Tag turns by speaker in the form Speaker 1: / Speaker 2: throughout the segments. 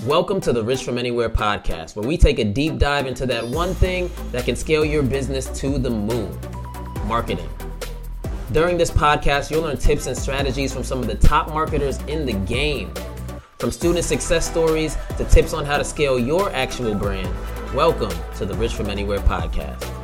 Speaker 1: Welcome to the Rich from Anywhere podcast, where we take a deep dive into that one thing that can scale your business to the moon marketing. During this podcast, you'll learn tips and strategies from some of the top marketers in the game. From student success stories to tips on how to scale your actual brand, welcome to the Rich from Anywhere podcast.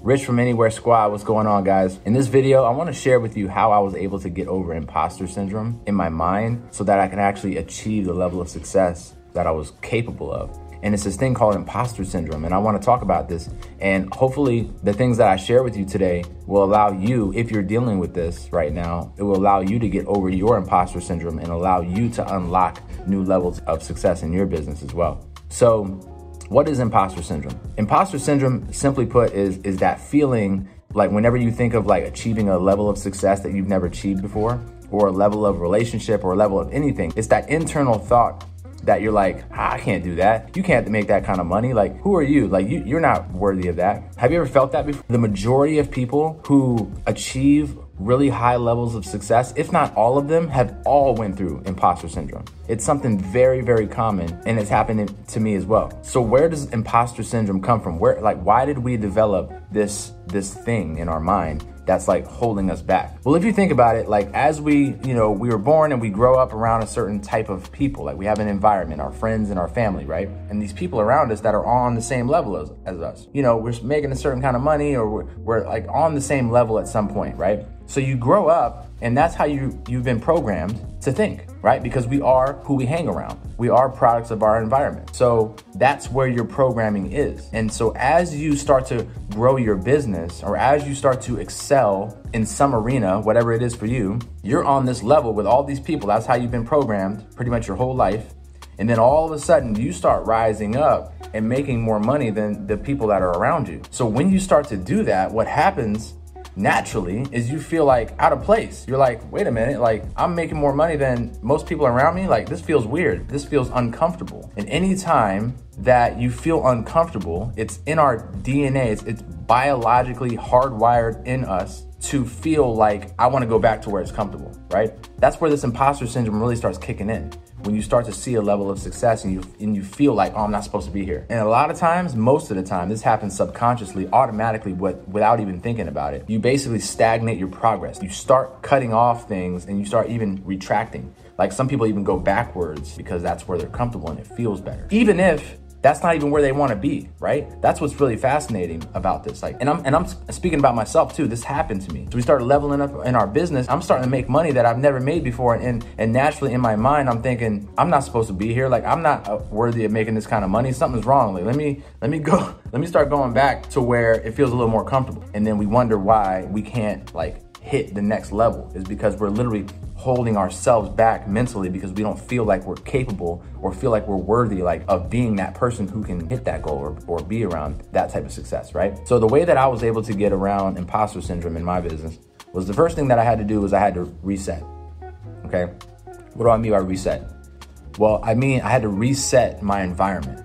Speaker 2: Rich from Anywhere Squad, what's going on, guys? In this video, I want to share with you how I was able to get over imposter syndrome in my mind so that I can actually achieve the level of success that I was capable of. And it's this thing called imposter syndrome. And I want to talk about this. And hopefully, the things that I share with you today will allow you, if you're dealing with this right now, it will allow you to get over your imposter syndrome and allow you to unlock new levels of success in your business as well. So, what is imposter syndrome? Imposter syndrome, simply put, is is that feeling like whenever you think of like achieving a level of success that you've never achieved before, or a level of relationship or a level of anything, it's that internal thought that you're like, ah, I can't do that. You can't make that kind of money. Like, who are you? Like, you, you're not worthy of that. Have you ever felt that before? The majority of people who achieve really high levels of success, if not all of them, have all went through imposter syndrome. It's something very, very common and it's happened to me as well. So where does imposter syndrome come from? Where like why did we develop this this thing in our mind that's like holding us back. Well, if you think about it, like as we, you know, we were born and we grow up around a certain type of people, like we have an environment, our friends and our family, right? And these people around us that are on the same level as, as us. You know, we're making a certain kind of money or we're, we're like on the same level at some point, right? So you grow up and that's how you you've been programmed to think, right? Because we are who we hang around. We are products of our environment. So that's where your programming is. And so as you start to grow your business or as you start to excel in some arena, whatever it is for you, you're on this level with all these people. That's how you've been programmed pretty much your whole life. And then all of a sudden you start rising up and making more money than the people that are around you. So when you start to do that, what happens naturally is you feel like out of place. You're like, wait a minute, like I'm making more money than most people around me. Like this feels weird. This feels uncomfortable. And anytime that you feel uncomfortable, it's in our DNA, it's, it's biologically hardwired in us to feel like I want to go back to where it's comfortable, right? That's where this imposter syndrome really starts kicking in. When you start to see a level of success and you and you feel like, oh, I'm not supposed to be here. And a lot of times, most of the time, this happens subconsciously, automatically, without even thinking about it. You basically stagnate your progress. You start cutting off things and you start even retracting. Like some people even go backwards because that's where they're comfortable and it feels better. Even if that's not even where they want to be, right? That's what's really fascinating about this. Like, and I'm and I'm speaking about myself too. This happened to me. So we started leveling up in our business. I'm starting to make money that I've never made before, and and naturally in my mind, I'm thinking I'm not supposed to be here. Like, I'm not uh, worthy of making this kind of money. Something's wrong. Like, let me let me go. Let me start going back to where it feels a little more comfortable. And then we wonder why we can't like hit the next level is because we're literally holding ourselves back mentally because we don't feel like we're capable or feel like we're worthy like of being that person who can hit that goal or, or be around that type of success right? So the way that i was able to get around imposter syndrome in my business was the first thing that i had to do was i had to reset okay? What do i mean by reset? Well i mean i had to reset my environment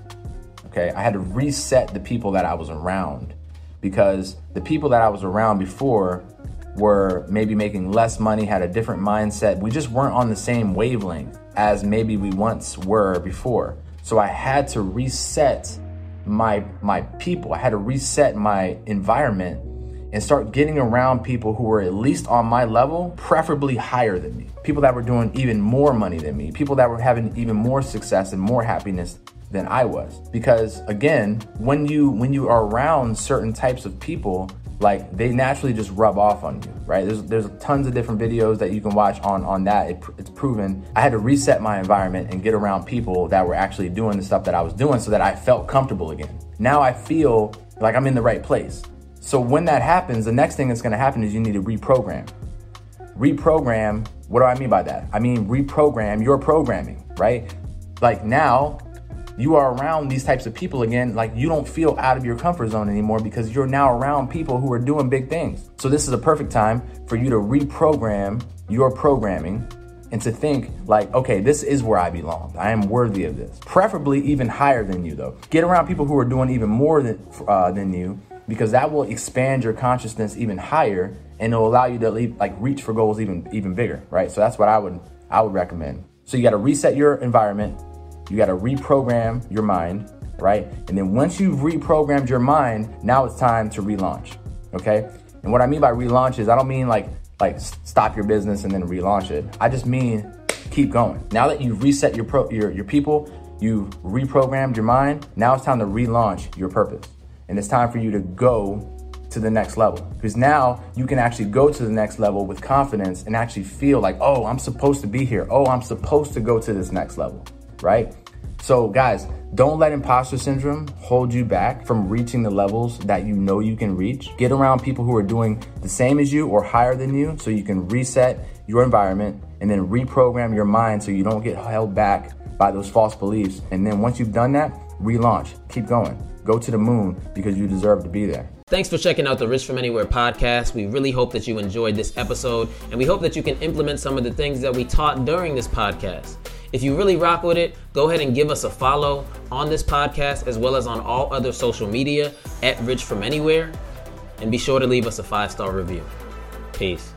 Speaker 2: okay? I had to reset the people that i was around because the people that i was around before were maybe making less money, had a different mindset. We just weren't on the same wavelength as maybe we once were before. So I had to reset my my people. I had to reset my environment and start getting around people who were at least on my level, preferably higher than me. People that were doing even more money than me, people that were having even more success and more happiness than I was. Because again, when you when you are around certain types of people, like they naturally just rub off on you, right? There's there's tons of different videos that you can watch on on that. It, it's proven. I had to reset my environment and get around people that were actually doing the stuff that I was doing, so that I felt comfortable again. Now I feel like I'm in the right place. So when that happens, the next thing that's going to happen is you need to reprogram. Reprogram. What do I mean by that? I mean reprogram your programming, right? Like now you are around these types of people again, like you don't feel out of your comfort zone anymore because you're now around people who are doing big things. So this is a perfect time for you to reprogram your programming and to think like, okay, this is where I belong. I am worthy of this. Preferably even higher than you though. Get around people who are doing even more than uh, than you because that will expand your consciousness even higher and it'll allow you to leave, like reach for goals even even bigger, right? So that's what I would I would recommend. So you got to reset your environment, you got to reprogram your mind, right? And then once you've reprogrammed your mind, now it's time to relaunch. Okay? And what I mean by relaunch is I don't mean like like stop your business and then relaunch it. I just mean keep going. Now that you've reset your pro, your your people, you've reprogrammed your mind, now it's time to relaunch your purpose. And it's time for you to go to the next level. Because now you can actually go to the next level with confidence and actually feel like, oh, I'm supposed to be here. Oh, I'm supposed to go to this next level, right? So, guys, don't let imposter syndrome hold you back from reaching the levels that you know you can reach. Get around people who are doing the same as you or higher than you so you can reset your environment and then reprogram your mind so you don't get held back by those false beliefs. And then once you've done that, relaunch, keep going, go to the moon because you deserve to be there.
Speaker 1: Thanks for checking out the Rich from Anywhere podcast. We really hope that you enjoyed this episode, and we hope that you can implement some of the things that we taught during this podcast. If you really rock with it, go ahead and give us a follow on this podcast as well as on all other social media at Rich From Anywhere. And be sure to leave us a five star review. Peace.